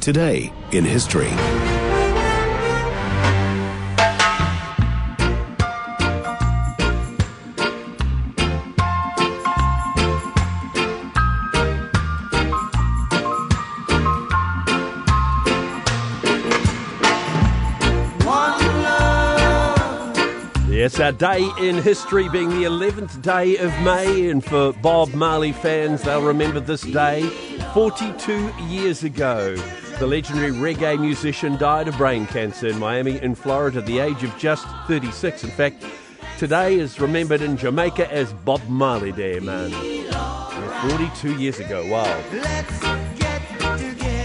Today in history. Yes, our day in history being the 11th day of May, and for Bob Marley fans, they'll remember this day 42 years ago. The legendary reggae musician died of brain cancer in Miami, in Florida, at the age of just 36. In fact, today is remembered in Jamaica as Bob Marley Day, man. Yeah, 42 years ago, wow.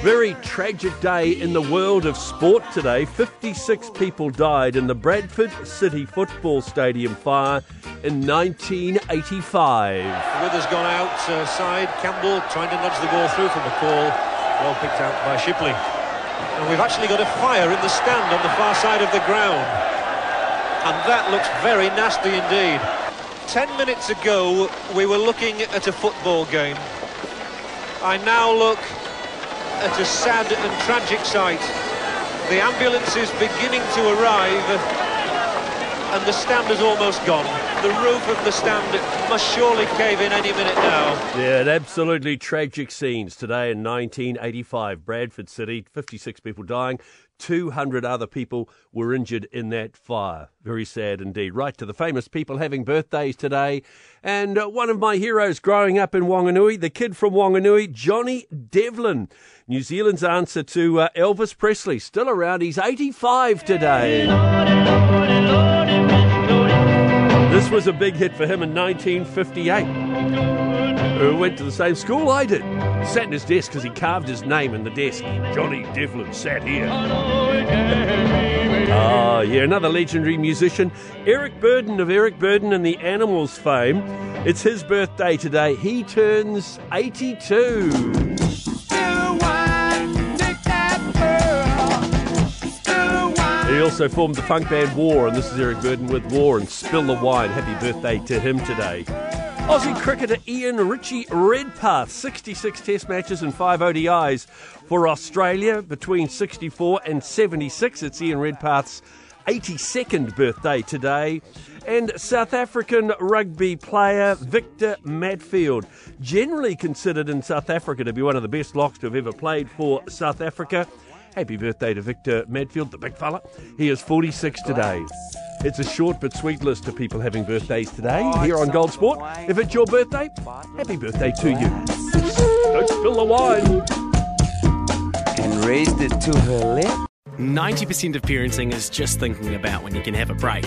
Very tragic day in the world of sport today. 56 people died in the Bradford City Football Stadium fire in 1985. Withers gone outside. Uh, Campbell trying to nudge the ball through from McCall. Well picked out by Shipley. And we've actually got a fire in the stand on the far side of the ground. And that looks very nasty indeed. Ten minutes ago, we were looking at a football game. I now look at a sad and tragic sight. The ambulance is beginning to arrive and the stand is almost gone. The roof of the stand must surely cave in any minute now. Yeah, an absolutely tragic scenes today in 1985. Bradford City, 56 people dying, 200 other people were injured in that fire. Very sad indeed. Right to the famous people having birthdays today. And uh, one of my heroes growing up in Wanganui, the kid from Wanganui, Johnny Devlin. New Zealand's answer to uh, Elvis Presley. Still around. He's 85 today. This was a big hit for him in 1958. Who went to the same school I did. Sat in his desk because he carved his name in the desk. Johnny Devlin sat here. Ah, yeah, another legendary musician, Eric Burdon of Eric Burdon and the Animals fame. It's his birthday today. He turns 82. He also formed the funk band War, and this is Eric Burdon with War and Spill the Wine. Happy birthday to him today. Aussie cricketer Ian Ritchie Redpath, 66 test matches and 5 ODIs for Australia between 64 and 76. It's Ian Redpath's 82nd birthday today. And South African rugby player Victor Matfield, generally considered in South Africa to be one of the best locks to have ever played for South Africa. Happy birthday to Victor Matfield, the big fella. He is 46 today. It's a short but sweet list of people having birthdays today here on Gold Sport. If it's your birthday, happy birthday to you. Don't spill the wine. and raised it to her lip. 90% of parenting is just thinking about when you can have a break.